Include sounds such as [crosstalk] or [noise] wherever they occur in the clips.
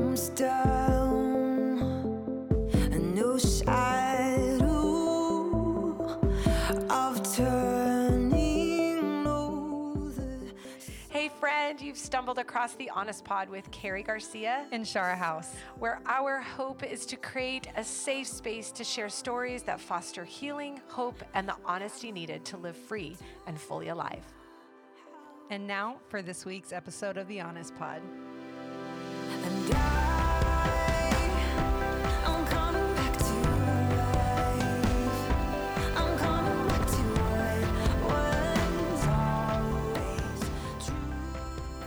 comes down, and no shadow of turning knows Hey, friend, you've stumbled across the Honest Pod with Karrie Garcia, and Shara House. where our hope is to create a safe space to share stories that foster healing, hope, and the honesty needed to live free and fully alive. And now for this week's episode of The Honest Pod.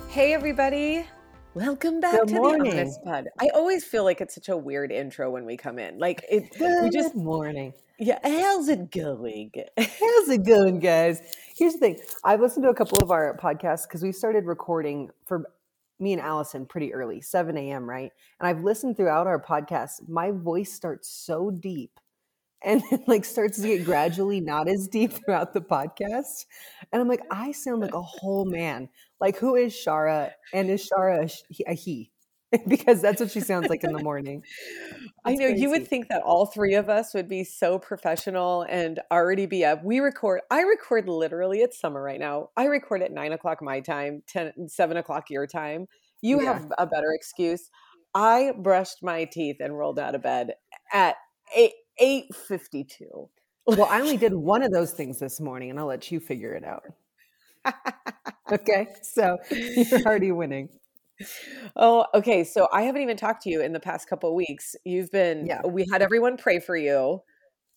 Hey, everybody. Welcome back Good to morning. the Honest Pod. I always feel like it's such a weird intro when we come in. Like it, we Good just, morning. yeah. How's it going? How's it going, guys? Here's the thing. I've listened to a couple of our podcasts because we started recording for me and Allison pretty early, 7 a.m., right? And I've listened throughout our podcast. My voice starts so deep [laughs] and it like starts to get gradually not as deep throughout the podcast. And I'm like, I sound like a whole man. Like, who is Shara? And is Shara a, a he? [laughs] because that's what she sounds like in the morning. I It's know you would think that all three of us would be so professional and already be up. We record, I record literally, it's summer right now. I record at nine o'clock my time, 10, 7 o'clock your time. You Yeah. have a better excuse. I brushed my teeth and rolled out of bed at 8, 8.52. Well, I only [laughs] did one of those things this morning, and I'll let you figure it out. [laughs] okay, so you're already winning. Oh, okay. So I haven't even talked to you in the past couple of weeks. You've been, Yeah. we had everyone pray for you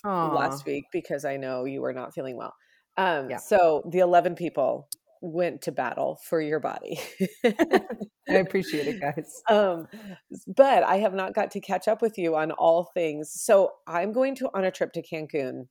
Aw. last week because I know you were not feeling well. Um, Yeah. So the 11 people went to battle for your body. [laughs] I appreciate it, guys. um, but I have not got to catch up with you on all things. So I'm going to on a trip to Cancun,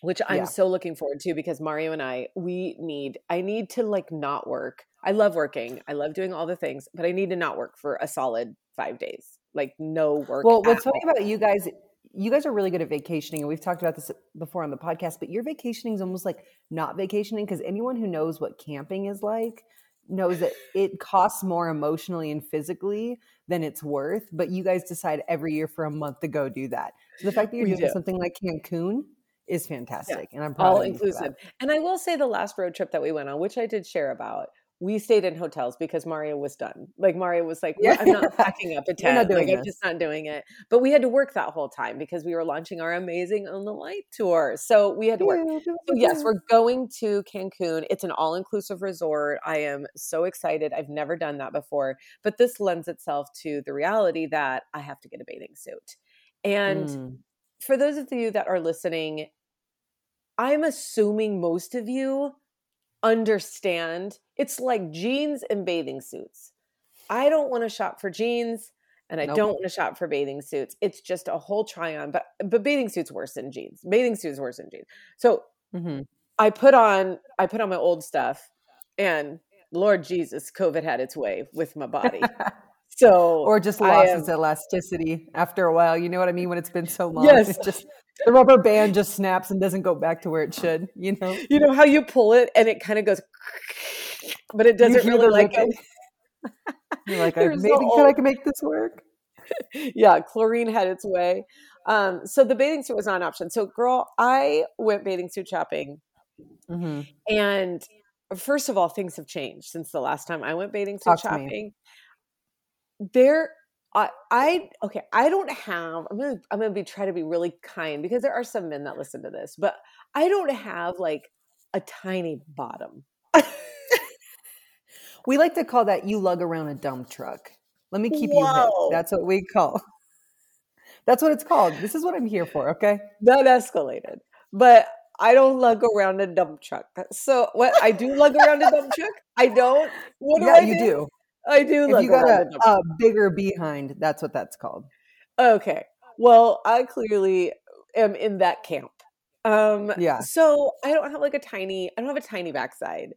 which I'm Yeah. so looking forward to because Mario and I, we need, I need to like not work. I love working. I love doing all the things, but I need to not work for a solid five days. Like no work. Well, what's funny all. about you guys, you guys are really good at vacationing, and we've talked about this before on the podcast, but your vacationing is almost like not vacationing because anyone who knows what camping is like knows that it costs more emotionally and physically than it's worth. But you guys decide every year for a month to go do that. So the fact that you're We doing do. something like Cancun is fantastic, and I'm proud all inclusive. And I will say the last road trip that we went on, which I did share about, we stayed in hotels because Mario was done. Like Mario was like, Yeah. I'm not [laughs] packing up a tent. Like I'm just not doing it. But we had to work that whole time because we were launching our amazing on the light tour. So we had to work. So yes, we're going to Cancun. It's an all-inclusive resort. I am so excited. I've never done that before, but this lends itself to the reality that I have to get a bathing suit. And Mm. for those of you that are listening, I'm assuming most of you understand it's like jeans and bathing suits. I don't want to shop for jeans and I Nope. don't want to shop for bathing suits. It's just a whole try on, but but bathing suits worse than jeans. Bathing suits worse than jeans. So Mhm. I put on I put on my old stuff and Lord Jesus, COVID had its way with my body. [laughs] So or just lost am- its elasticity after a while. You know what I mean? When it's been so long, Yes. it's just the rubber band just snaps and doesn't go back to where it should. You know, you know how you pull it and it kind of goes [laughs] but it doesn't really like it. You're like, [laughs] I, You're so maybe can I can make this work? [laughs] yeah, chlorine had its way. Um, so the bathing suit was not an option. So, girl, I went bathing suit shopping, Mm-hmm. and first of all, things have changed since the last time I went bathing suit Talk shopping. There, I, I, okay, I don't have. I'm gonna, I'm gonna be try to be really kind because there are some men that listen to this, but I don't mm-hmm. have like a tiny bottom. [laughs] We like to call that you lug around a dump truck. Let me keep you Whoa. hip. That's what we call. [laughs] That's what it's called. This is what I'm here for. Okay. that escalated. But I don't lug around a dump truck. So what I do lug around a dump truck? I don't. What do yeah, I you do. I do If you got a, a a bigger behind, that's what that's called. Okay. Well, I clearly am in that camp. Um Yeah. so I don't have like a tiny I don't have a tiny backside.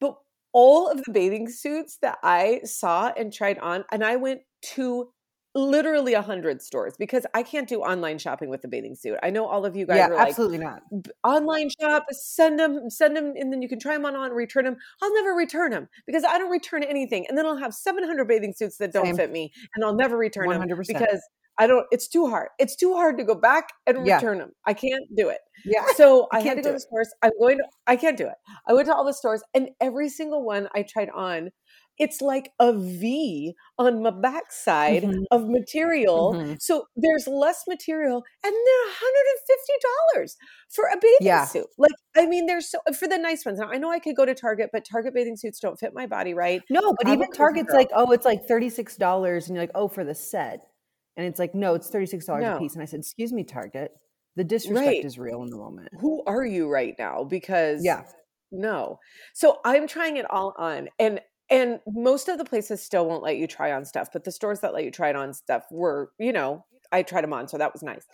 But all of the bathing suits that I saw and tried on and I went to literally a hundred stores because I can't do online shopping with the bathing suit. I know all of you guys Yeah, are like absolutely not. Online shop, send them, send them, and then you can try them on, on, return them. I'll never return them because I don't return anything, and then I'll have 700 bathing suits that don't Same. fit me, and I'll never return them 100%. because I don't. It's too hard. It's too hard to go back and Yeah. return them. I can't do it. Yeah. So I I, had can't to do go to stores. I'm going to. I can't do it. I went to all the stores, and every single one I tried on, it's like a V on my backside Mhm. of material. Mhm. So there's less material, and they're 150 dollars for a bathing Yeah. suit. Like, I mean, they're so for the nice ones. Now I know I could go to Target, but Target bathing suits don't fit my body right. No, but I'm even Target's girl. like, oh, it's like thirty-six dollars, and you're like, oh, for the set, and it's like, no, it's thirty-six dollars No. a piece. And I said, excuse me, Target, the disrespect Right. is real in the moment. Who are you right now? Because Yeah, No. So I'm trying it all on and and most of the places still won't let you try on stuff, but the stores that let you try it on stuff were, you know, I tried them on, so that was nice.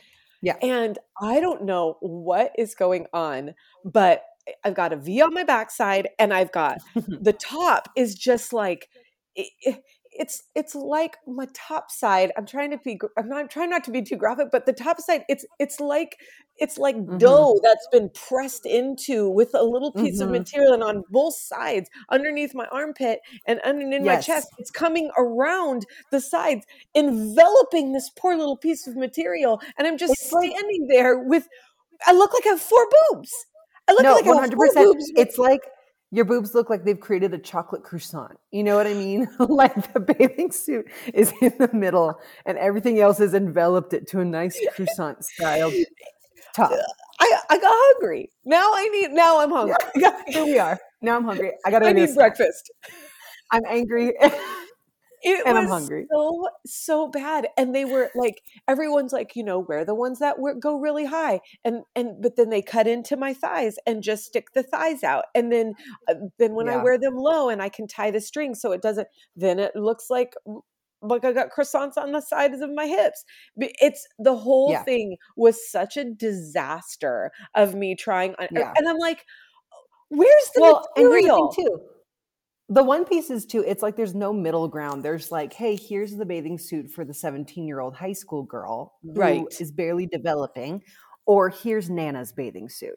Yeah. And I don't know what is going on, but I've got a V on my backside and I've got [laughs] the top is just like it, it's it's like my top side. I'm trying to be I'm not I'm trying not to be too graphic, but the top side it's it's like it's like Mhm. dough that's been pressed into with a little piece of Mhm. material and on both sides underneath my armpit and underneath my chest it's coming around the sides enveloping this poor little piece of material and i'm just It's like- standing there with i look like i have four boobs i look no, like I one have hundred four percent. boobs It's like your boobs look like they've created a chocolate croissant. You know what I mean? [laughs] like the bathing suit is in the middle, and everything else has enveloped it to a nice croissant style top. I, I got hungry now i need now i'm hungry [laughs] Here we are. Now I'm hungry. I gotta i need breakfast I'm angry. [laughs] It And I'm was hungry. so so bad, and they were like, everyone's like, you know, wear the ones that were, go really high, and and but then they cut into my thighs and just stick the thighs out, and then uh, then when I wear them low and I can tie the string so it doesn't, then it looks like like I got croissants on the sides of my hips. But It's the whole Yeah. thing was such a disaster of me trying, on, Yeah. and I'm like, where's the well, and here's the material? thing too. The one piece is too. It's like there's no middle ground. There's like, hey, here's the bathing suit for the 17 year old high school girl who Right. is barely developing, or here's Nana's bathing suit,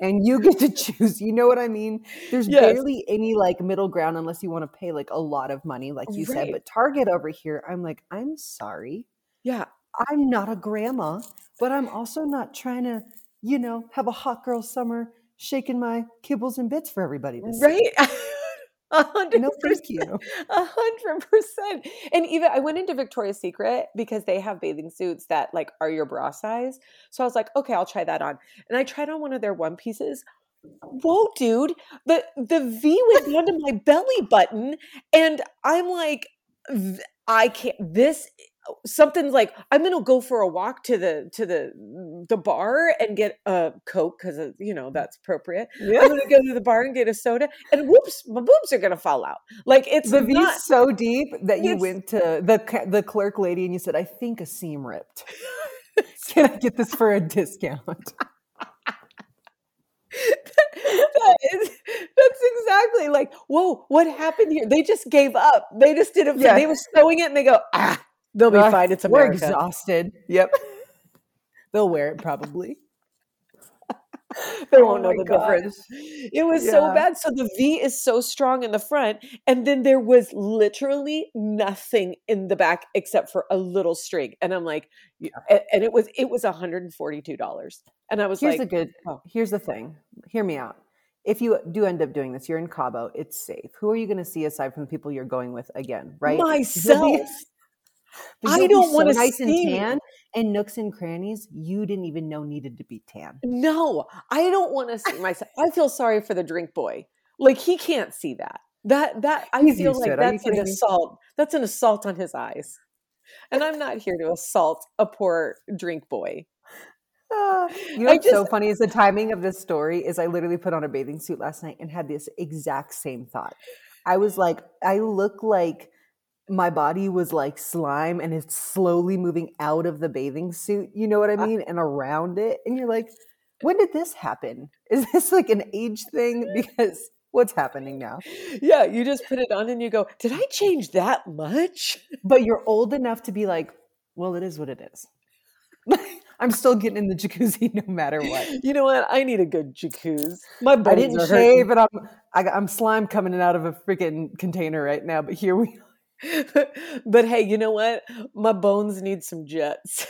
and you get to [laughs] choose. You know what I mean? There's Yes. barely any like middle ground unless you want to pay like a lot of money, like you said. But Target over here, I'm like, I'm sorry, Yeah, I'm not a grandma, but I'm also not trying to, you know, have a hot girl summer shaking my kibbles and bits for everybody right. [laughs] A hundred No, thank percent. you. A hundred percent. And even I went into Victoria's Secret because they have bathing suits that like are your bra size. So I was like, okay, I'll try that on. And I tried on one of their one pieces. Whoa, dude. The the V went down to my belly button. And I'm like, I can't this something's like I'm gonna go for a walk to the to the the bar and get a coke because you know that's appropriate. I'm gonna go to the bar and get a soda, and whoops, my boobs are gonna fall out. Like it's The V's so deep that you went to the the clerk lady and you said, "I think a seam ripped. [laughs] Can I get this for a discount?" that is, that's exactly like, whoa, what happened here? They just gave up. They just didn't. Yeah. They were sewing it, and they go, ah, they'll be Uh, fine. It's America. We're exhausted. Yep. [laughs] They'll wear it probably. [laughs] They Oh won't know the difference. It was so bad. So the V is so strong in the front, and then there was literally nothing in the back except for a little string. And I'm like, and, and it was it was $142. And I was Here's like, the good. oh. Here's the thing. Hear me out. If you do end up doing this, you're in Cabo. It's safe. Who are you going to see aside from the people you're going with again? Right? Myself. I don't so wanna nice see- and tan and nooks and crannies you didn't even know needed to be tan. No, I don't want to see myself. I feel sorry for the drink boy. Like he can't see that. That that I He's feel like. That's an kidding me? assault. That's an assault on his eyes. And I'm not here to assault a poor drink boy. Ah, you know what's so funny is the timing of this story is I literally put on a bathing suit last night and had this exact same thought. I was like, I look like my body was like slime and it's slowly moving out of the bathing suit. You know what I Uh mean? And around it. And you're like, [laughs] when did this happen? Is this like an age thing? [laughs] Because What's happening now? Yeah, you just put it on and you go, Did I change that much? But you're [laughs] old enough to be like, well, it is what it is. I'm still getting in the jacuzzi no matter what. You know what? I need a good jacuzzi. My I didn't are shave, and I'm I, got- I'm slime coming out of a freaking container right now. But here we hurting. [laughs] but hey, you know what? My bones need some jets.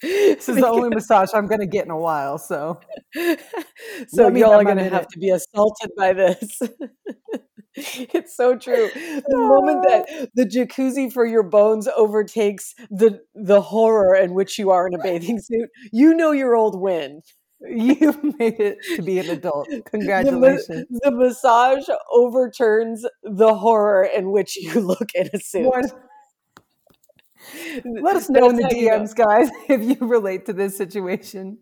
This is the [laughs] only massage I'm going to get in a while. So [laughs] so y'all are going to have to be assaulted by this. it's so true. The moment that ah. the jacuzzi for your bones overtakes the the horror in which you are in a bathing suit, you know your old win. You [laughs] made it to be an adult. Congratulations. the massage overturns the horror in which you [laughs] look in a suit. Let us know in the That's you know. DMs, guys, [laughs] if you relate to this situation.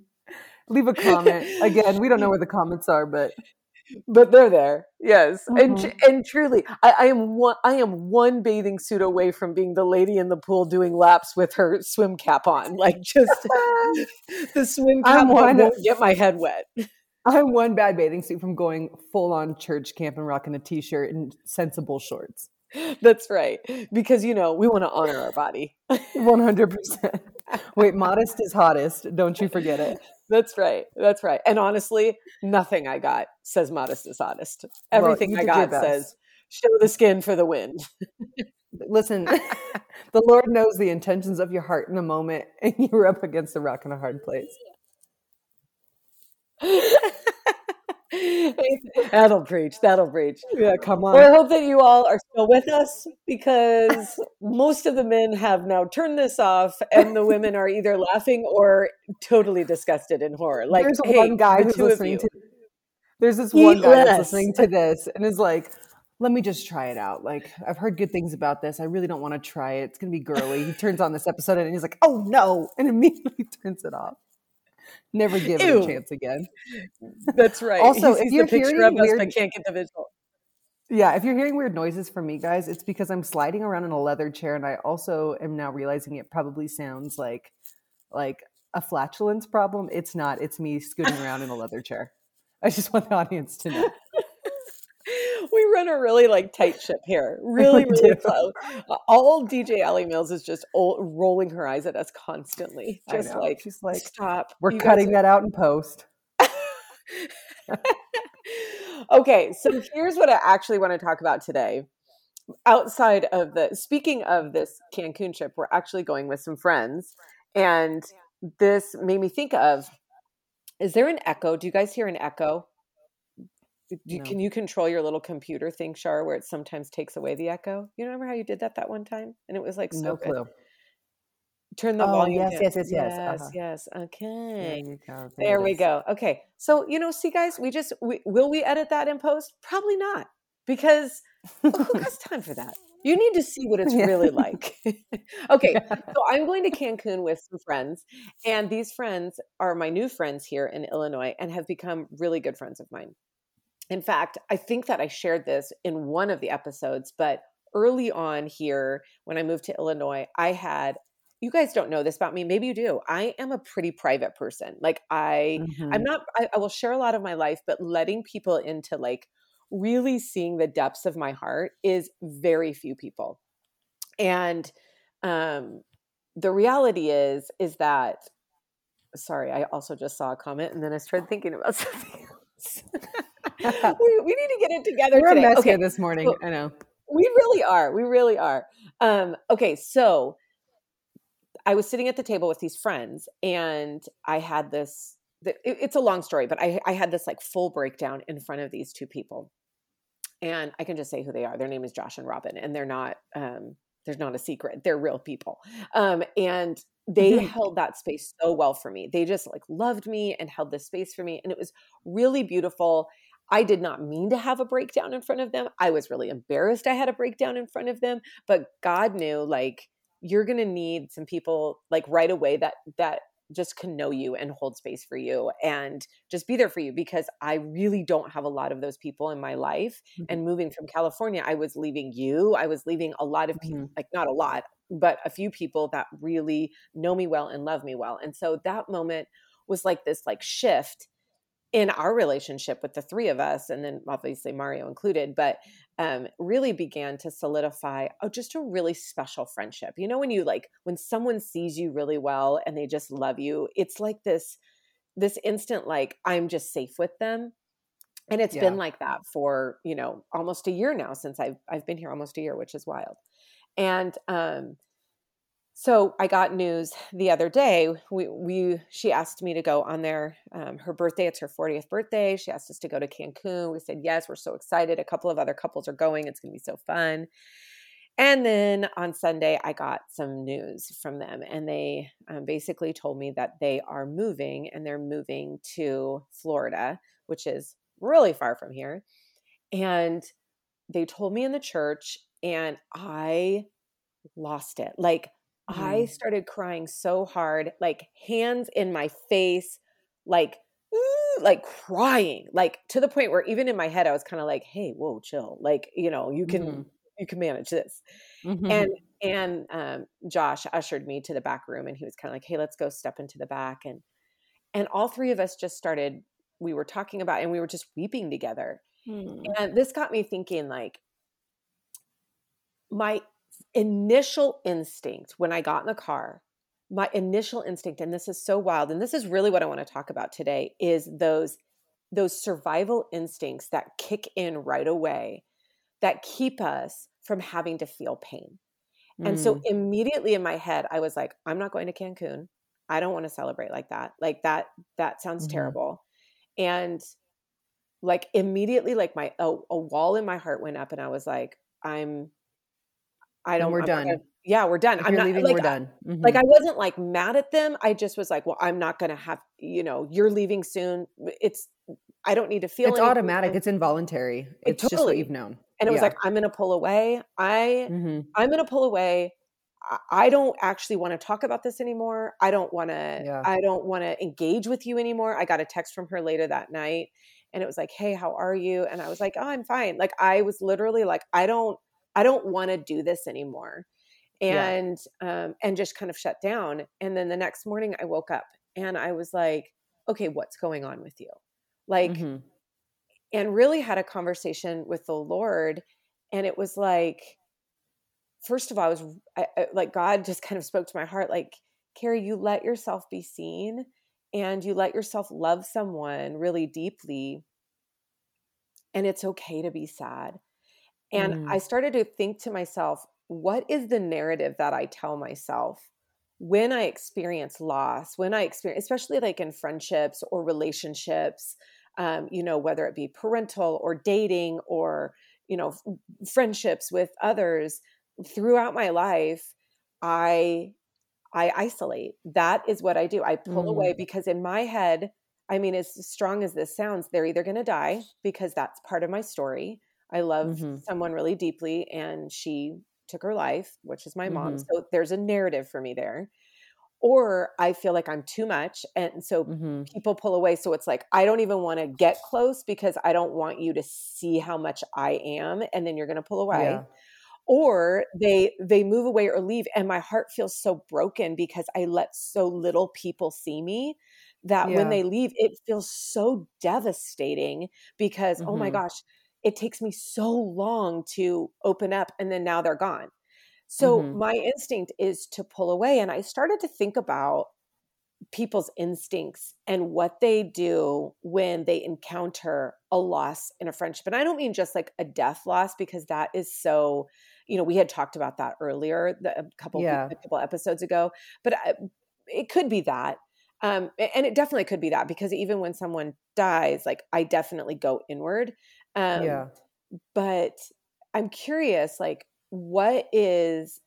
Leave a comment. Again, we don't know where the comments are, but but they're there. Yes, and Mhm. tr- and truly, I, I am one. I am one bathing suit away from being the lady in the pool doing laps with her swim cap on. [laughs] Like just [laughs] the swim I'm cap one- won't get my head wet. I'm one bad bathing suit from going full on church camp and rocking a t shirt and sensible shorts. [gasps] That's right, because you know we want to honor our body. 100%. Wait, modest is hottest. Don't you forget it. That's right. That's right. And honestly, nothing I got says modest is honest. Everything you I got says show the skin for the wind. Listen, [laughs] the Lord knows the intentions of your heart in a moment, and [laughs] you were up against a rock and a hard place. [laughs] That'll preach. That'll preach. Yeah, come on. Well, I hope that you all are still with us because most of the men have now turned this off, and the women are either laughing or totally disgusted in horror. Like, there's hey, one guy the who's listening to there's this one guy less. that's listening to this and is like let me just try it out like i've heard good things about this i really don't want to try it it's gonna be girly he turns on this episode and he's like oh no and immediately [laughs] turns it off never give it a chance again. That's right. Also, if you're the picture hearing of us weird- but can't get the visual. yeah if you're hearing weird noises from me guys it's because i'm sliding around in a leather chair and i also am now realizing it probably sounds like like a flatulence problem. It's not. It's me scooting around in a leather chair. I just want the audience to know we run a really like tight ship here, [laughs] really, really close. All DJ Allie Mills is just o- rolling her eyes at us constantly, just like, She's like, stop. we're you cutting are- that out in post [laughs] okay, so here's what I actually want to talk about today. Outside of the speaking of this Cancun trip, we're actually going with some friends, and this made me think of: Is there an echo? Do you guys hear an echo? Do No. Can you control your little computer thing, Shar, where it sometimes takes away the echo? You remember how you did that that one time, and it was like so no good. clue Turn the Oh, volume. yes, down. yes, yes, yes, yes, uh-huh. yes. Okay. go. There it we is. go. Okay. So, you know, see, guys, we just, we, will we edit that in post? Probably not because who has time for that? You need to see what [laughs] it's Yeah. really like. [laughs] [laughs] okay. So, I'm going to Cancun with some friends, and these friends are my new friends here in Illinois and have become really good friends of mine. In fact, I think that I shared this in one of the episodes, but early on here, when I moved to Illinois, I had, you guys don't know this about me. Maybe you do. I am a pretty private person. Like, I, Mhm. I'm not, I, I will share a lot of my life, but letting people into like really seeing the depths of my heart is very few people. And um, the reality is, is that, sorry, I also just saw a comment and then I started thinking about [laughs] something else. [laughs] [laughs] we, we need to get it together We're a mess Okay, here this morning. so- I know. we really are. We really are. Um, okay, so I was sitting at the table with these friends, and I had this. it- It's a long story, but I, I had this like full breakdown in front of these two people, and I can just say who they are. Their name is Josh and Robin, and they're not. Um, there's not a secret. They're real people, um, and they Mhm. held that space so well for me. They just like loved me and held this space for me, and it was really beautiful. I did not mean to have a breakdown in front of them. I was really embarrassed I had a breakdown in front of them, but God knew like you're going to need some people like right away that that just can know you and hold space for you and just be there for you because I really don't have a lot of those people in my life. Mhm. And moving from California, I was leaving you. I was leaving a lot of people, Mhm. like not a lot, but a few people that really know me well and love me well. And so that moment was like this like shift in our relationship with the three of us, and then obviously Mario included, but um, really began to solidify oh, just a really special friendship. You know, when you like when someone sees you really well and they just love you, it's like this this instant like I'm just safe with them. And it's Yeah. been like that for, you know, almost a year now since I've I've been here almost a year, which is wild. And um so I got news the other day. We we she asked me to go on their um, her birthday. It's her 40th birthday. She asked us to go to Cancun. We said yes. We're so excited. A couple of other couples are going. It's going to be so fun. And then on Sunday, I got some news from them, and they um, basically told me that they are moving, and they're moving to Florida, which is really far from here. And they told me in the church, and I lost it. Like I Mhm. started crying so hard, like hands in my face, like like crying, like to the point where even in my head I was kind of like, "Hey, whoa, chill. Like, you know, you can Mhm. you can manage this." Mhm. And and um Josh ushered me to the back room and he was kind of like, "Hey, let's go step into the back." And and all three of us just started we were talking about and we were just weeping together. Mm. And this got me thinking like my initial instinct when I got in the car, my initial instinct, and this is so wild, and this is really what I want to talk about today, is those those survival instincts that kick in right away that keep us from having to feel pain. And so Mm. immediately in my head, I was like, I'm not going to Cancun. I don't want to celebrate like that. Like that, that sounds Mhm. terrible. And like immediately, like my a, a wall in my heart went up, and I was like, I'm, I don't. we're I'm done. gonna- yeah, we're done. if I'm you're not leaving, like we're done. like Mhm. I wasn't like mad at them. I just was like, well, I'm not going to have. You know, you're leaving soon. It's. I don't need to feel. it's anything. automatic. It's involuntary. It's just what you've known. and it was yeah. like, I'm going to pull away. I Mhm. I'm going to pull away. I- I don't actually want to talk about this anymore. I don't want to. Yeah. I don't want to engage with you anymore. I got a text from her later that night, and it was like, "Hey, how are you?" And I was like, "Oh, I'm fine." Like I was literally like, "I don't. I don't want to do this anymore," Yeah. and um, and just kind of shut down. And then the next morning, I woke up and I was like, "Okay, what's going on with you?" Like Mhm. and really had a conversation with the Lord. And it was like, first of all, I was I, I, like, God just kind of spoke to my heart, like, Karrie, you let yourself be seen and you let yourself love someone really deeply. And it's okay to be sad. And Mm. I started to think to myself, what is the narrative that I tell myself when I experience loss, when I experience, especially like in friendships or relationships, um, you know, whether it be parental or dating or, you know, f- friendships with others throughout my life, I I isolate. That is what I do. I pull Mm. away because in my head, I mean, as strong as this sounds, they're either going to die because that's part of my story. I love Mhm. someone really deeply and she took her life, which is my mom. Mhm. So there's a narrative for me there. Or I feel like I'm too much. And so Mhm. people pull away. So it's like, I don't even want to get close because I don't want you to see how much I am. And then you're going to pull away Yeah. or they they move away or leave and my heart feels so broken because i let so little people see me that when they leave it feels so devastating because oh my Mhm. gosh it takes me so long to open up and then now they're gone so Mhm. my instinct is to pull away and i started to think about people's instincts and what they do when they encounter a loss in a friendship. And I don't mean just like a death loss because that is so, you know, we had talked about that earlier the, a couple Yeah. a couple episodes ago, but I, it could be that. Um, and it definitely could be that because even when someone dies, like I definitely go inward. Um, yeah. but I'm curious, like, what is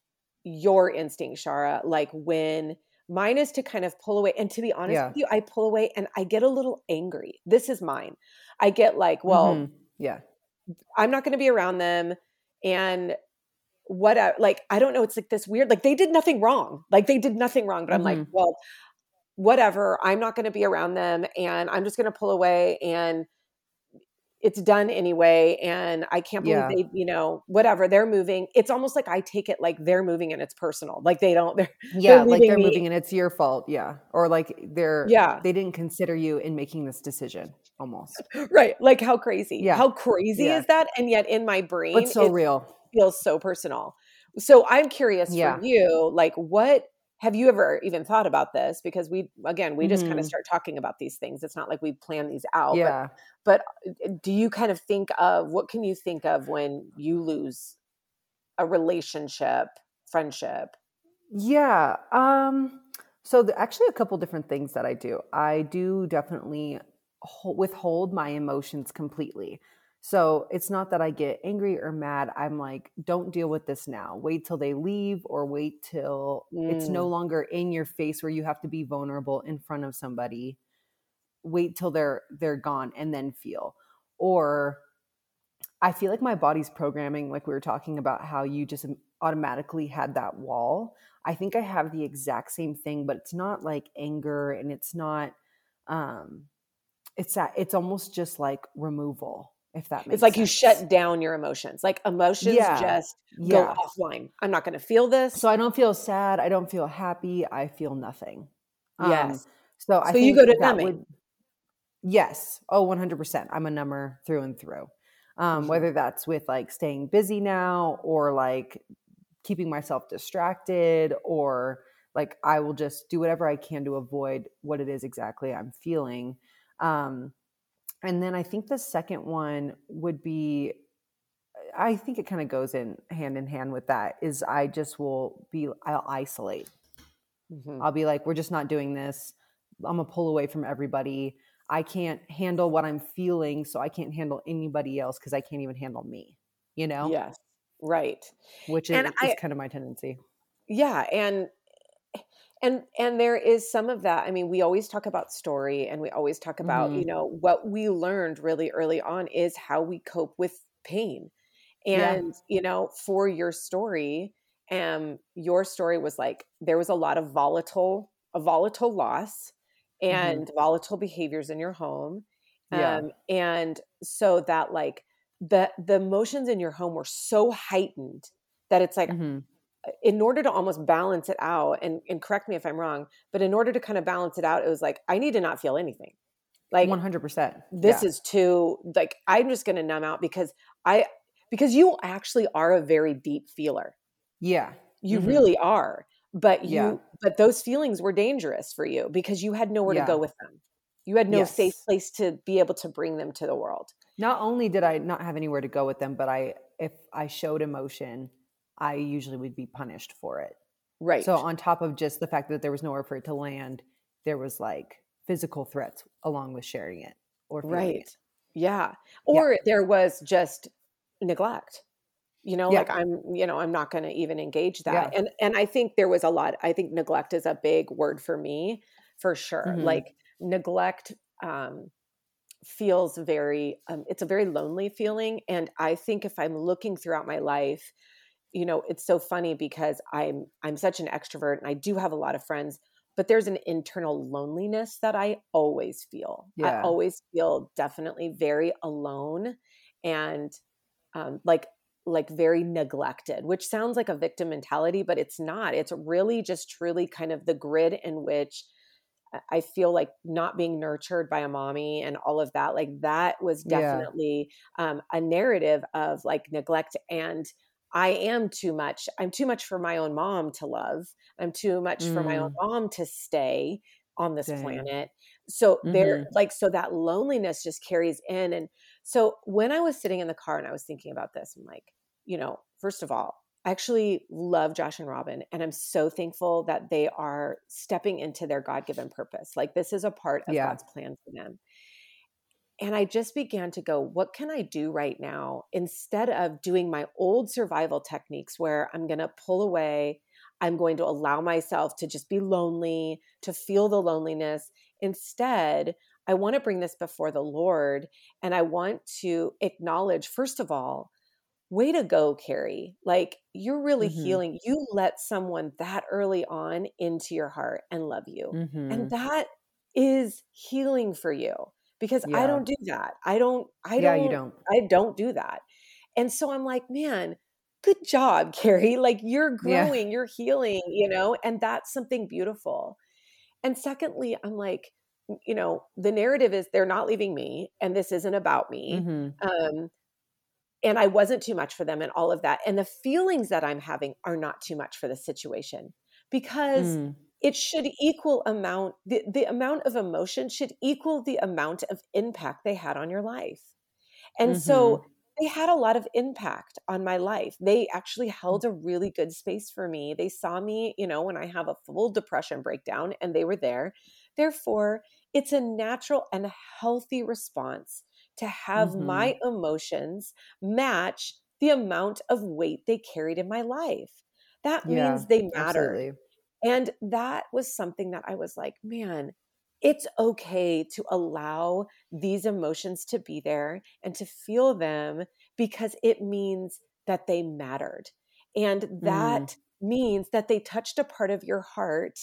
your instinct, Shara? Like when mine is to kind of pull away. And to be honest Yeah. with you, I pull away and I get a little angry. This is mine. I get like, well, Mhm. yeah. I'm not going to be around them. And what, I, like, I don't know. It's like this weird, like they did nothing wrong. Like they did nothing wrong. But I'm like, Mhm. well, whatever. I'm not going to be around them and I'm just going to pull away and it's done anyway. And I can't believe Yeah. they, you know, whatever they're moving. It's almost like I take it like they're moving and it's personal. Like they don't, [laughs] they're, Yeah, like they're me- moving and it's your fault. Yeah. Or like they're Yeah. they didn't consider you in making this decision. almost. [laughs] right. Like how crazy. Yeah. How crazy Yeah. is that? And yet in my brain, But so it real. feels so personal. So I'm curious Yeah. for you, like what have you ever even thought about this? Because we again, we just kind of start talking about these things. It's not like we plan these out. but Yeah. but uh, do you kind of think of what can you think of when you lose a relationship friendship Yeah. Um so the, actually a couple different things that I do. I do definitely hol- withhold my emotions completely. So it's not that I get angry or mad. I'm like, don't deal with this now. Wait till they leave or wait till it's no Mm. longer in your face where you have to be vulnerable in front of somebody. Wait till they're they're gone and then feel. Or I feel like my body's programming, like we were talking about how you just automatically had that wall. I think I have the exact same thing, but it's not like anger and it's not um it's that it's almost just like removal, if that makes it's like you shut down your emotions like emotions Yeah. just Yeah. go offline i'm not going to feel this So I don't feel sad, I don't feel happy, I feel nothing. Um, yes so I So you go to that numbing. would- yes. Oh, 100%. I'm a number through and through. Um, Mhm. Whether that's with like staying busy now or like keeping myself distracted or like I will just do whatever I can to avoid what it is exactly I'm feeling. Um, and then I think the second one would be I think it kind of goes in hand in hand with that is I just will be I'll isolate. Mhm. I'll be like, we're just not doing this. I'm gonna pull away from everybody. I can't handle what I'm feeling, so I can't handle anybody else because I can't even handle me. You know, yes right which is, And is kind of my tendency. yeah and and and there is some of that i mean we always talk about story and we always talk about you Mhm. know what we learned really early on is how we cope with pain Yeah. and you know for your story um your story was like there was a lot of volatile a volatile loss and volatile behaviors in your home Yeah. um and so that like the the emotions in your home were so heightened that it's like Mhm. In order to almost balance it out and, and correct me if i'm wrong but in order to kind of balance it out it was like i need to not feel anything like 100%. this yeah. is too like i'm just going to numb out because i because you actually are a very deep feeler yeah. you Mhm. really are but you Yeah. but those feelings were dangerous for you because you had nowhere Yeah. to go with them you had no safe place to be able to bring them to the world Not only did I not have anywhere to go with them, but I if I showed emotion, I usually would be punished for it. right So on top of just the fact that there was nowhere for it to land, there was like physical threats along with sharing it or right it. yeah Yeah. or there was just neglect you know Yeah. like i'm you know i'm not going to even engage that Yeah. and and i think there was a lot i think neglect is a big word for me for sure Mhm. like neglect um feels very um, it's a very lonely feeling and i think if i'm looking throughout my life you know it's so funny because i'm i'm such an extrovert and i do have a lot of friends but there's an internal loneliness that i always feel i always feel definitely very alone and um, like like very neglected which sounds like a victim mentality but it's not it's really just truly kind of the grid in which I- feel like not being nurtured by a mommy and all of that, like that was Yeah. definitely um, a narrative of like neglect. And I am too much. I'm too much for my own mom to love. I'm too much for my own mom to stay on this Dang. planet. So there, Mhm. like, so that loneliness just carries in. And so when I was sitting in the car and I was thinking about this, I'm like, you know, first of all, I actually love Josh and Robin, and I'm so thankful that they are stepping into their God given purpose. Like, this is a part of Yeah. God's plan for them. And I just began to go, what can I do right now instead of doing my old survival techniques where I'm going to pull away? I'm going to allow myself to just be lonely, to feel the loneliness. Instead, I want to bring this before the Lord and I want to acknowledge, first of all, way to go, Karrie. Like you're really Mhm. healing. You let someone that early on into your heart and love you. Mhm. And that is healing for you because I don't do that. I don't, I yeah, don't, you don't. I don't do that. And so I'm like, man, good job, [laughs] Karrie. Like you're Yeah. growing, you're healing, you know, and that's something beautiful. And secondly, I'm like, you know, the narrative is they're not leaving me and this isn't about me. Mhm. Um, and I wasn't too much for them and all of that. And the feelings that I'm having are not too much for the situation because Mm. It should equal amount the, the amount of emotion should equal the amount of impact they had on your life. And so they had a lot of impact on my life. They actually held a really good space for me. They saw me, you know, when I have a full depression breakdown and they were there. Therefore, it's a natural and healthy response to have Mhm. my emotions match the amount of weight they carried in my life. That Yeah, means they matter absolutely. And that was something that I was like, man, it's okay to allow these emotions to be there and to feel them because it means that they mattered. And Mm. that means that they touched a part of your heart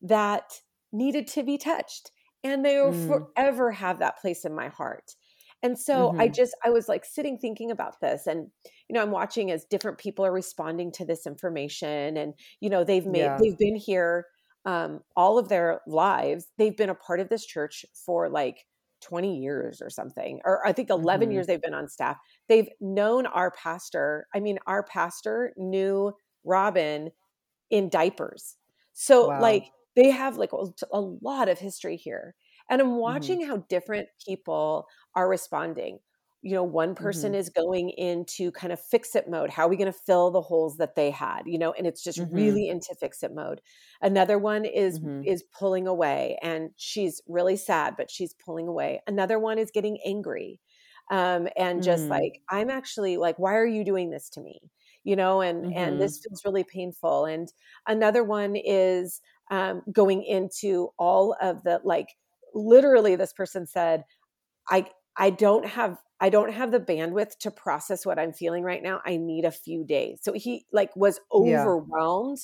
that needed to be touched. And they will Mm. forever have that place in my heart. And so I Mhm. just, I was like sitting thinking about this. And, you know, I'm watching as different people are responding to this information. And, you know, they've made, Yeah. they've been here um, all of their lives. They've been a part of this church for like 20 years or something, or I think 11 Mhm. years they've been on staff. They've known our pastor. I mean, our pastor knew Robin in diapers. So, Wow. like, they have like a, lot of history here. And I'm Mhm. watching how different people are responding. You know, one person Mhm. is going into kind of fix it mode. How are we going to fill the holes that they had? You know, and it's just Mhm. really into fix it mode. Another one is Mhm. is pulling away and she's really sad, but she's pulling away. Another one is getting angry. Um, and just Mm. like, I'm actually like, why are you doing this to me? You know, and and Mhm. this feels really painful. And another one is um, going into all of the like literally this person said i i don't have i don't have the bandwidth to process what i'm feeling right now i need a few days so he like was Yeah. overwhelmed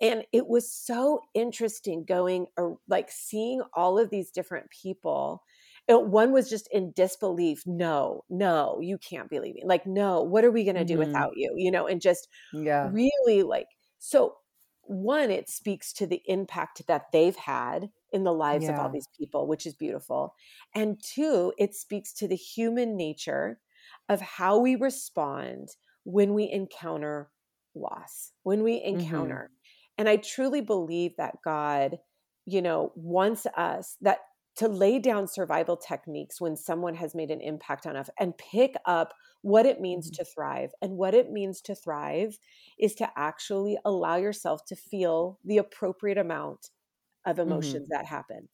and it was so interesting going or like seeing all of these different people It- one was just in disbelief no no you can't be leaving like no what are we going to do Mhm. without you you know and just Yeah. really like so one it speaks to the impact that they've had in the lives of all these people which is beautiful. And two it speaks to the human nature of how we respond when we encounter loss when we Mm-hmm. encounter. And i truly believe that god you know wants us that to lay down survival techniques when someone has made an impact on us and pick up what it means Mhm. to thrive. And what it means to thrive is to actually allow yourself to feel the appropriate amount of Mm-hmm. emotions that happen.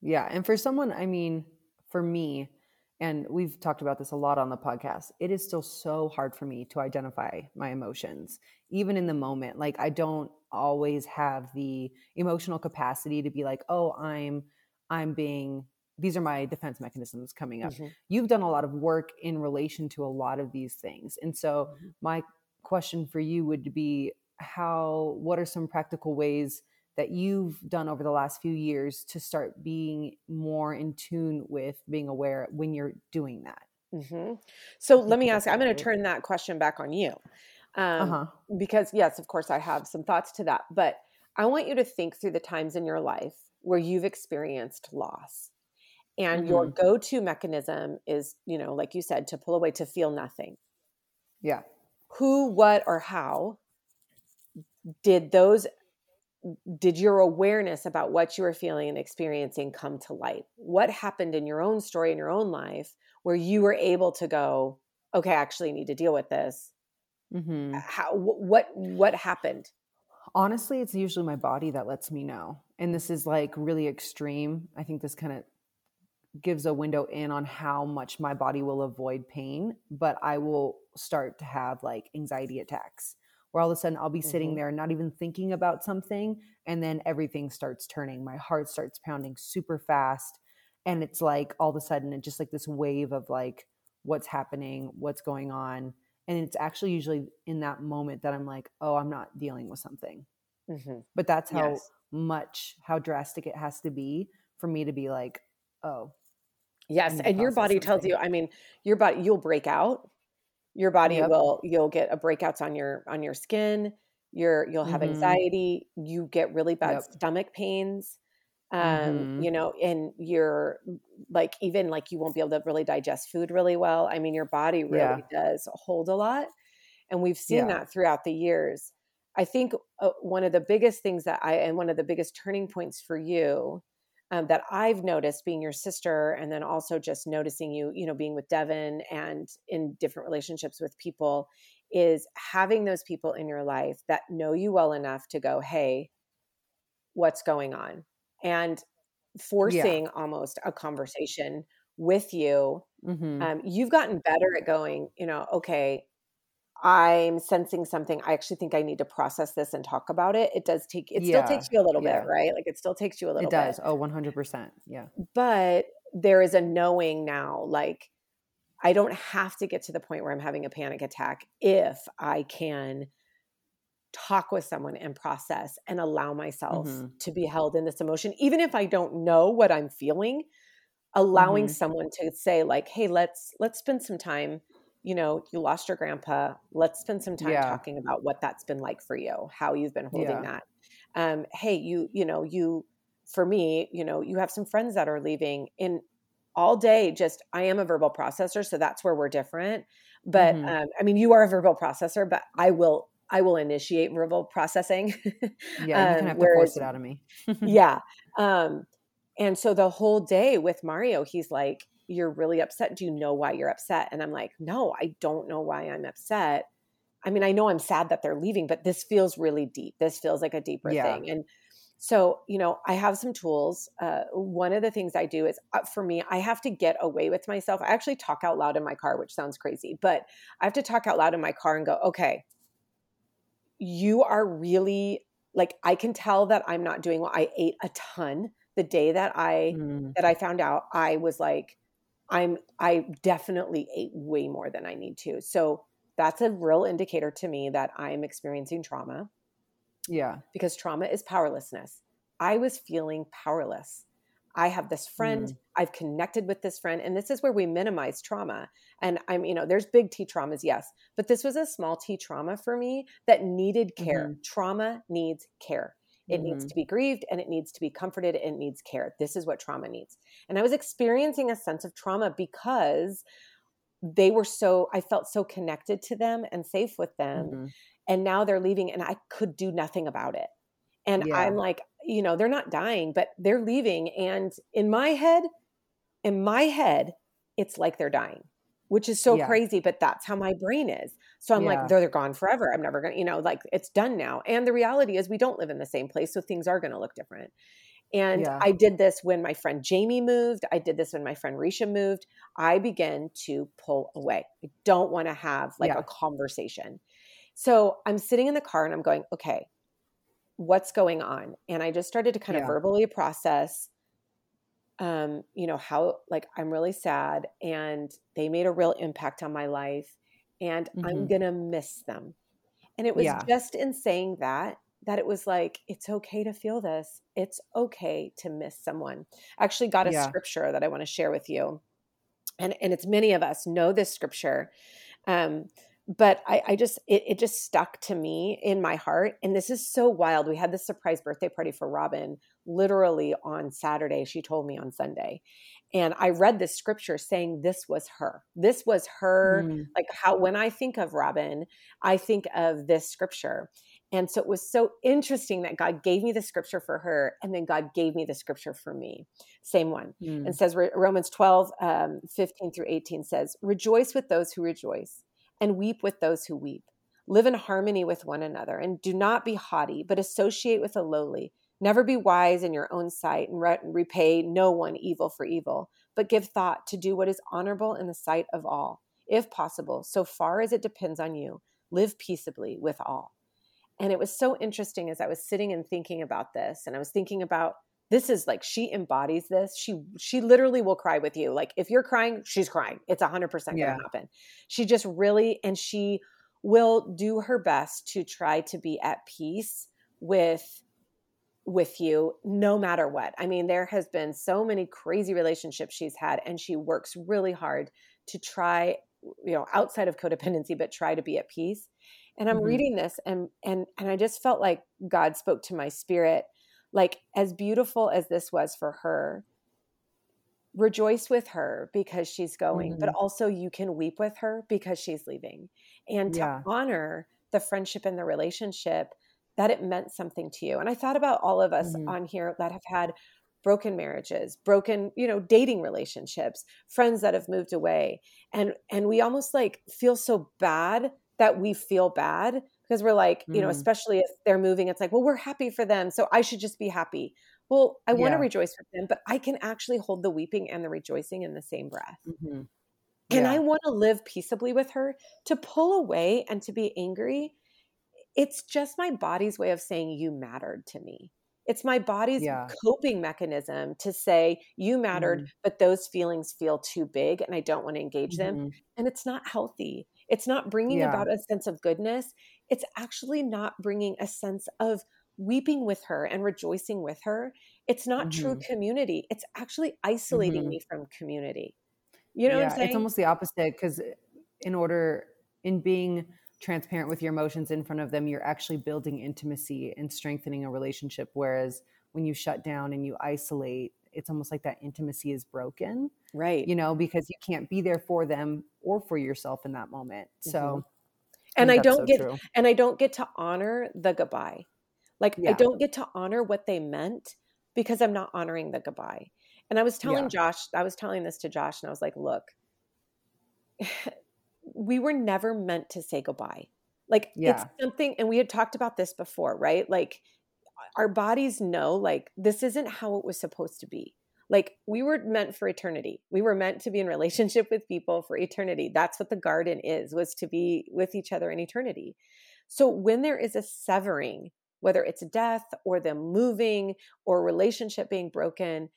Yeah. And for someone, I mean, for me, and we've talked about this a lot on the podcast, it is still so hard for me to identify my emotions, even in the moment. Like, I don't always have the emotional capacity to be like, oh, I'm, I'm being, these are my defense mechanisms coming up. Mhm. You've done a lot of work in relation to a lot of these things. And so, Mhm. my question for you would be how, what are some practical ways? that you've done over the last few years to start being more in tune with being aware when you're doing that? Mhm. So let me ask, I'm going to turn that question back on you. Um, Uh huh. because yes, of course, I have some thoughts to that, but I want you to think through the times in your life where you've experienced loss. And your Mm-hmm. go to mechanism is, you know, like you said, to pull away, to feel nothing. Yeah. Who, what, or how did those, did your awareness about what you were feeling and experiencing come to light? What happened in your own story, in your own life, where you were able to go, okay, I actually need to deal with this? Mm-hmm. How, wh- what, what happened? Honestly, it's usually my body that lets me know. And this is like really extreme. I think this kind of gives a window in on how much my body will avoid pain, but I will start to have like anxiety attacks where all of a sudden I'll be sitting Mhm. there not even thinking about something and then everything starts turning. My heart starts pounding super fast and it's like all of a sudden it's just like this wave of like what's happening, what's going on. And it's actually usually in that moment that I'm like, oh, I'm not dealing with something. Mhm. But that's how Yes. much, how drastic it has to be for me to be like, oh, Yes, and your body tells you. I mean, your body you'll break out. Your body Yep. will you'll get a breakouts on your on your skin. Your you'll have Mhm. anxiety. You get really bad Yep. stomach pains. Um Mhm. you know and you're like even like you won't be able to really digest food really well i mean your body really Yeah. does hold a lot and we've seen Yeah. that throughout the years i think uh, one of the biggest things that i and one of the biggest turning points for you um, that i've noticed being your sister and then also just noticing you you know being with devin and in different relationships with people is having those people in your life that know you well enough to go hey what's going on and forcing almost a conversation with you Mhm. um, you've gotten better at going you know okay i'm sensing something i actually think i need to process this and talk about it it does take it still takes you a little yeah. bit right like it still takes you a little bit. it does. bit Oh, 100%. Yeah. but there is a knowing now like i don't have to get to the point where i'm having a panic attack if i can talk with someone and process and allow myself Mhm. to be held in this emotion even if i don't know what i'm feeling allowing Mhm. someone to say like hey let's let's spend some time you know you lost your grandpa let's spend some time Yeah. talking about what that's been like for you how you've been holding Yeah. that um hey you you know you for me you know you have some friends that are leaving in all day just i am a verbal processor so that's where we're different but Mhm. um i mean you are a verbal processor but i will i will initiate verbal processing [laughs] Yeah. You Um, can have to force it out of me. [laughs] yeah um and so the whole day with mario he's like you're really upset do you know why you're upset and i'm like no i don't know why i'm upset i mean i know i'm sad that they're leaving but this feels really deep this feels like a deeper Yeah. thing and so you know i have some tools uh, one of the things i do is uh, for me i have to get away with myself i actually talk out loud in my car which sounds crazy but i have to talk out loud in my car and go okay you are really like i can tell that i'm not doing well. I ate a ton. The day that i Mm. that i found out i was like i'm i definitely ate way more than i need to. So that's a real indicator to me that i'm experiencing trauma. Yeah. because trauma is powerlessness. I was feeling powerless i have this friend i've connected with this friend and this is where we minimize trauma. And i'm you know there's big t traumas yes but this was a small t trauma for me that needed care. Trauma needs care. It needs Mhm. to be grieved and it needs to be comforted and it needs care. This is what trauma needs. And i was experiencing a sense of trauma because they were so i felt so connected to them and safe with them Mhm. and now they're leaving and i could do nothing about it. And Yeah. i'm like you know they're not dying but they're leaving and in my head in my head it's like they're dying which is so Yeah. crazy but that's how my brain is so i'm Yeah. like they're, they're gone forever i'm never gonna you know like it's done now and the reality is we don't live in the same place so things are gonna look different and Yeah. I did this when my friend Jamie moved. I did this when my friend Risha moved. I began to pull away. I don't want to have like a conversation. So I'm sitting in the car and I'm going, okay, what's going on? And I just started to kind Yeah. of verbally process, um, you know, how like I'm really sad and they made a real impact on my life and I'm Mhm. going to miss them. And it was Yeah. just in saying that that it was like it's okay to feel this. It's okay to miss someone. I actually got a Yeah. scripture that I want to share with you. And and it's many of us know this scripture. Um but I, I just it, it just stuck to me in my heart. And this is so wild. We had this surprise birthday party for Robin literally on Saturday. She told me on Sunday. And I read this scripture saying this was her. This was her Mm. like how when I think of Robin, I think of this scripture. And so it was so interesting that God gave me the scripture for her, and then God gave me the scripture for me. Same one. Mm. And says Romans 12, um, 15 through 18 says, Rejoice with those who rejoice, and weep with those who weep. Live in harmony with one another, and do not be haughty, but associate with the lowly. Never be wise in your own sight, and re- repay no one evil for evil, but give thought to do what is honorable in the sight of all. If possible, so far as it depends on you, live peaceably with all. And it was so interesting as I was sitting and thinking about this, and I was thinking about this is like she embodies this. She she literally will cry with you. Like if you're crying, she's crying. It's a hundred percent gonna happen. She just really and she will do her best to try to be at peace with with you no matter what. I mean, there has been so many crazy relationships she's had and she works really hard to try, you know, outside of codependency but try to be at peace. And I'm Mhm. reading this and and and I just felt like God spoke to my spirit like as beautiful as this was for her rejoice with her because she's going but Mhm. also you can weep with her because she's leaving and to Yeah. honor the friendship and the relationship that it meant something to you and i thought about all of us Mhm. on here that have had broken marriages broken you know dating relationships friends that have moved away and and we almost like feel so bad that we feel bad because we're like you know Mm. especially if they're moving it's like well we're happy for them so i should just be happy well i want to rejoice with them but i can actually hold the weeping and the rejoicing in the same breath Mhm. and Yeah. I want to live peaceably with her. To pull away and to be angry, it's just my body's way of saying you mattered to me. It's my body's Yeah. coping mechanism to say you mattered, Mhm. but those feelings feel too big and I don't want to engage them. Mhm. And it's not healthy. It's not bringing Yeah. about a sense of goodness. It's actually not bringing a sense of weeping with her and rejoicing with her. It's not true Mhm. community. It's actually isolating Mhm. me from community. You know yeah, what I'm saying? it's almost the opposite because in order in being transparent with your emotions in front of them, you're actually building intimacy and strengthening a relationship. Whereas when you shut down and you isolate, it's almost like that intimacy is broken, right. you know, because you can't be there for them or for yourself in that moment. So, Mm-hmm. and I that's don't so get true. and I don't get to honor the goodbye. Like I don't get to honor what they meant because I'm not honoring the goodbye. And I was telling Yeah. Josh, I was telling this to Josh, and I was like, look, [sighs] we were never meant to say goodbye. Like Yeah. it's something, and we had talked about this before, right? Like our bodies know, like this isn't how it was supposed to be. Like we were meant for eternity. We were meant to be in relationship with people for eternity. That's what the garden is, was to be with each other in eternity. So when there is a severing, whether it's death or them moving or relationship being broken,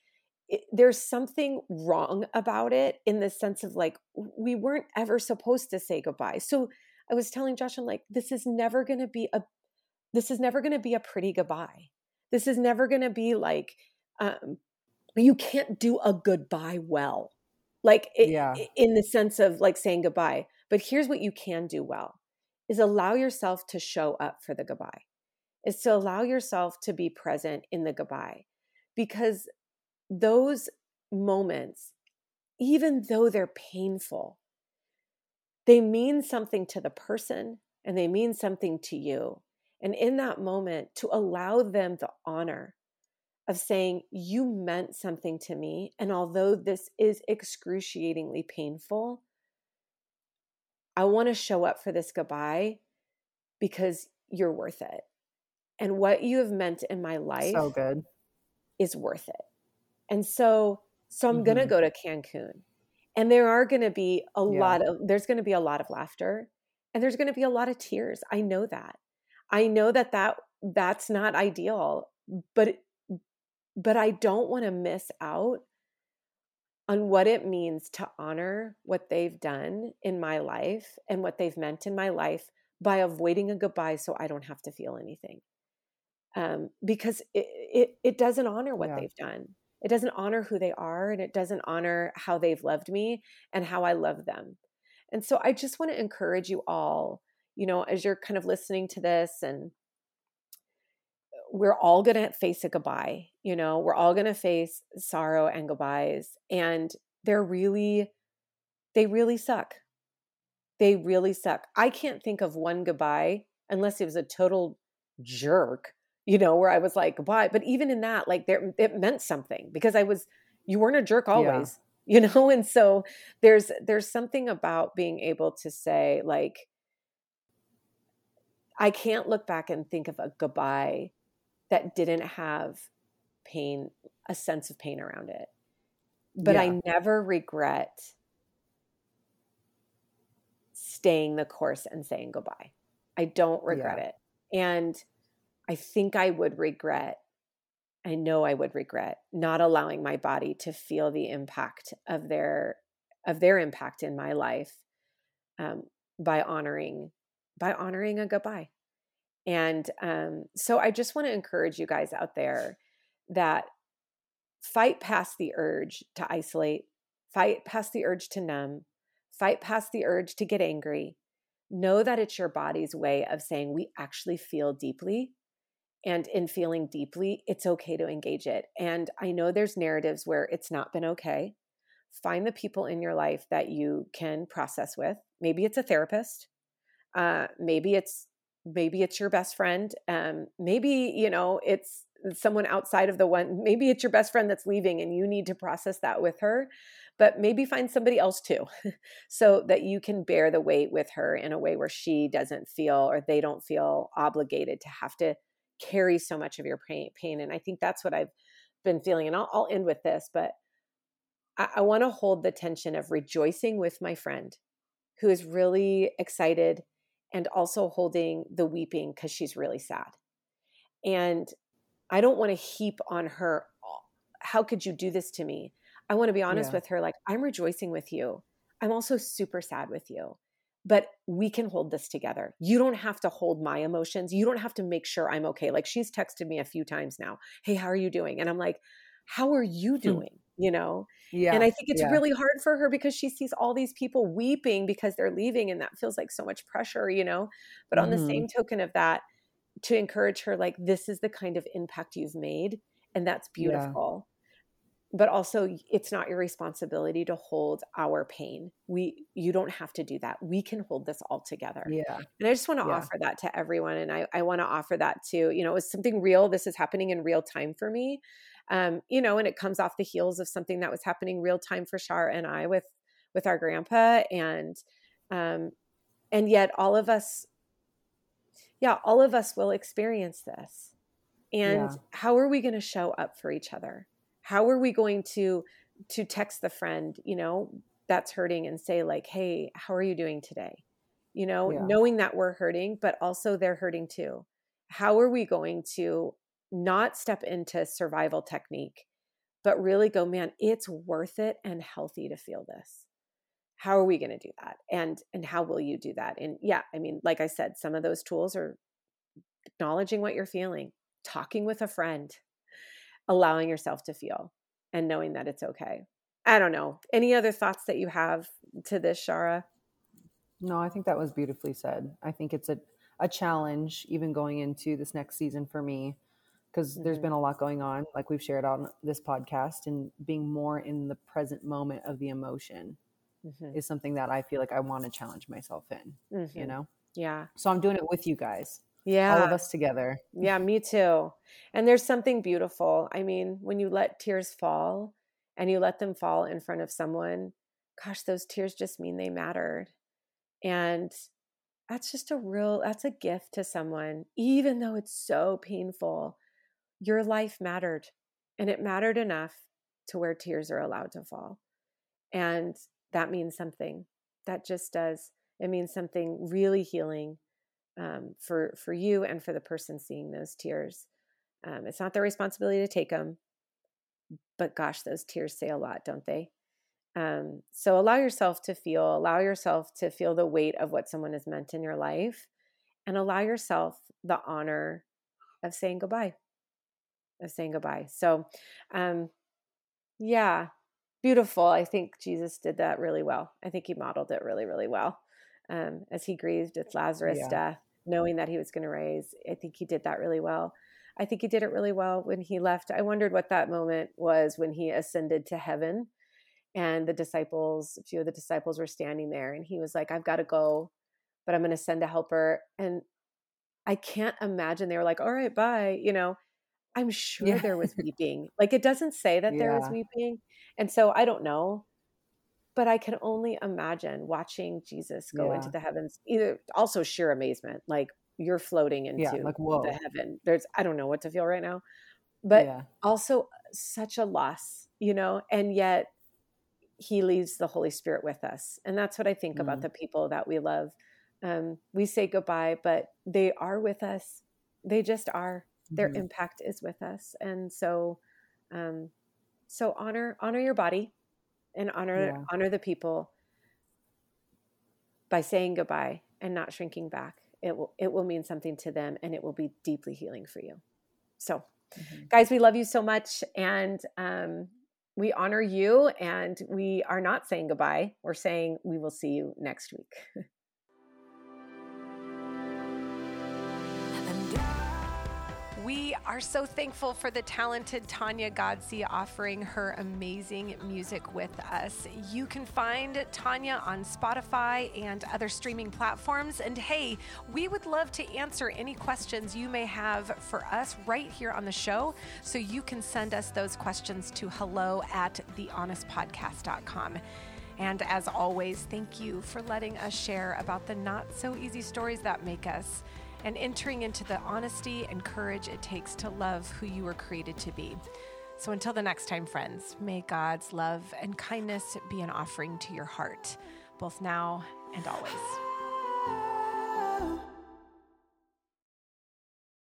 it, there's something wrong about it in the sense of like we weren't ever supposed to say goodbye. So I was telling Josh, I'm like, this is never going to be a, this is never going to be a pretty goodbye. This is never going to be like, um, you can't do a goodbye well, like it, Yeah. in the sense of like saying goodbye. But here's what you can do well: is allow yourself to show up for the goodbye. Is to allow yourself to be present in the goodbye, because those moments, even though they're painful, they mean something to the person and they mean something to you. And in that moment, to allow them the honor of saying, You meant something to me. And although this is excruciatingly painful, I want to show up for this goodbye because you're worth it. And what you have meant in my life So good. is worth it. And so so I'm going to mm-hmm. go to Cancun. And there are going to be a Yeah. lot of there's going to be a lot of laughter and there's going to be a lot of tears. I know that. I know that that that's not ideal, but but I don't want to miss out on what it means to honor what they've done in my life and what they've meant in my life by avoiding a goodbye so I don't have to feel anything. Um, because it, it it doesn't honor what Yeah. they've done. It doesn't honor who they are and it doesn't honor how they've loved me and how I love them. And so I just want to encourage you all, you know, as you're kind of listening to this and we're all going to face a goodbye, you know, we're all going to face sorrow and goodbyes and they're really they really suck. They really suck. I can't think of one goodbye unless it was a total jerk, you know, where I was like goodbye, but even in that like there it meant something because I was you weren't a jerk Yeah. always, [laughs] you know, and so there's there's something about being able to say like I can't look back and think of a goodbye that didn't have pain, a sense of pain around it. But Yeah. I never regret staying the course and saying goodbye. I don't regret Yeah. it. And I think I would regret, I know I would regret not allowing my body to feel the impact of their of their impact in my life um, by honoring by honoring a goodbye. And um, so I just want to encourage you guys out there that fight past the urge to isolate, fight past the urge to numb, fight past the urge to get angry. Know that it's your body's way of saying we actually feel deeply and in feeling deeply, it's okay to engage it. And I know there's narratives where it's not been okay. Find the people in your life that you can process with. Maybe it's a therapist. Uh, maybe it's maybe it's your best friend. Um, maybe you know it's someone outside of the one. Maybe it's your best friend that's leaving, and you need to process that with her. But maybe find somebody else too, [laughs] so that you can bear the weight with her in a way where she doesn't feel or they don't feel obligated to have to carry so much of your pain. And I think that's what I've been feeling. And I'll, I'll end with this, but I, I want to hold the tension of rejoicing with my friend who is really excited and also holding the weeping because she's really sad. And I don't want to heap on her, oh, how could you do this to me? I want to be honest Yeah. with her, like, I'm rejoicing with you. I'm also super sad with you but we can hold this together. You don't have to hold my emotions. You don't have to make sure I'm okay. Like she's texted me a few times now, Hey, how are you doing? And I'm like, How are you hmm. doing? You know? Yeah. And I think it's yeah. really hard for her because she sees all these people weeping because they're leaving and that feels like so much pressure, you know? But on Mhm. the same token of that, to encourage her, like, this is the kind of impact you've made, and that's Yeah. beautiful. But also, it's not your responsibility to hold our pain. We, you don't have to do that. We can hold this all together. Yeah. And I just want to Yeah. offer that to everyone. And I, I want to offer that to, you know, it's something real. This is happening in real time for me. Um, you know, and it comes off the heels of something that was happening real time for Shar and I with with our grandpa. And um, and yet all of us, yeah, all of us will experience this. And Yeah. how are we going to show up for each other? How are we going to to text the friend, you know, that's hurting and say like, "Hey, how are you doing today?" You know, Yeah. knowing that we're hurting, but also they're hurting too. How are we going to not step into survival technique, but really go, "Man, it's worth it and healthy to feel this." How are we going to do that? And and how will you do that? And yeah, I mean, like I said, some of those tools are acknowledging what you're feeling, talking with a friend, allowing yourself to feel and knowing that it's okay. I don't know. Any other thoughts that you have to this, Shara? No, I think that was beautifully said. I think it's a, a challenge even going into this next season for me because there's Mhm. been a lot going on, like we've shared on this podcast, and being more in the present moment of the emotion Mhm. is something that I feel like I want to challenge myself in, you Mhm. know? Yeah. So I'm doing it with you guys, Yeah. all of us together. Yeah, me too. And there's something beautiful. I mean, when you let tears fall and you let them fall in front of someone, gosh, those tears just mean they mattered. And that's just a real, that's a gift to someone, even though it's so painful. Your life mattered and it mattered enough to where tears are allowed to fall. And that means something. That just does. It means something really healing um, for for you and for the person seeing those tears. Um, it's not their responsibility to take them, but gosh, those tears say a lot, don't they? Um, so allow yourself to feel, allow yourself to feel the weight of what someone has meant in your life, and allow yourself the honor of saying goodbye, of saying goodbye. So, um, yeah, beautiful. I think Jesus did that really well. I think he modeled it really, really well um, as he grieved with Lazarus' Yeah. death, knowing that he was going to raise. I think he did that really well. I think he did it really well when he left. I wondered what that moment was when he ascended to heaven and the disciples, a few of the disciples were standing there and he was like, I've got to go, but I'm going to send a helper. And I can't imagine they were like, all right, bye. You know, I'm sure Yeah. there was [laughs] weeping. Like it doesn't say that there was weeping. And so I don't know, but I can only imagine watching Jesus go into the heavens, either also sheer amazement, like you're floating into Yeah, like, the heaven. There's, I don't know what to feel right now, but yeah. also such a loss, you know, and yet he leaves the Holy Spirit with us. And that's what I think about Mm. the people that we love. Um, we say goodbye, but they are with us. They just are. Their Mhm. impact is with us. And so, um, so honor honor your body and honor Yeah. honor the people by saying goodbye and not shrinking back. It will it will mean something to them and it will be deeply healing for you. So Mhm. guys we love you so much and um, we honor you and we are not saying goodbye we're saying we will see you next week [laughs] We are so thankful for the talented Tanya Godsey offering her amazing music with us. You can find Tanya on Spotify and other streaming platforms. And hey, we would love to answer any questions you may have for us right here on the show. So you can send us those questions to hello at thehonestpodcast.com. And as always, thank you for letting us share about the not so easy stories that make us and entering into the honesty and courage it takes to love who you were created to be. So until the next time, friends, may God's love and kindness be an offering to your heart, both now and always.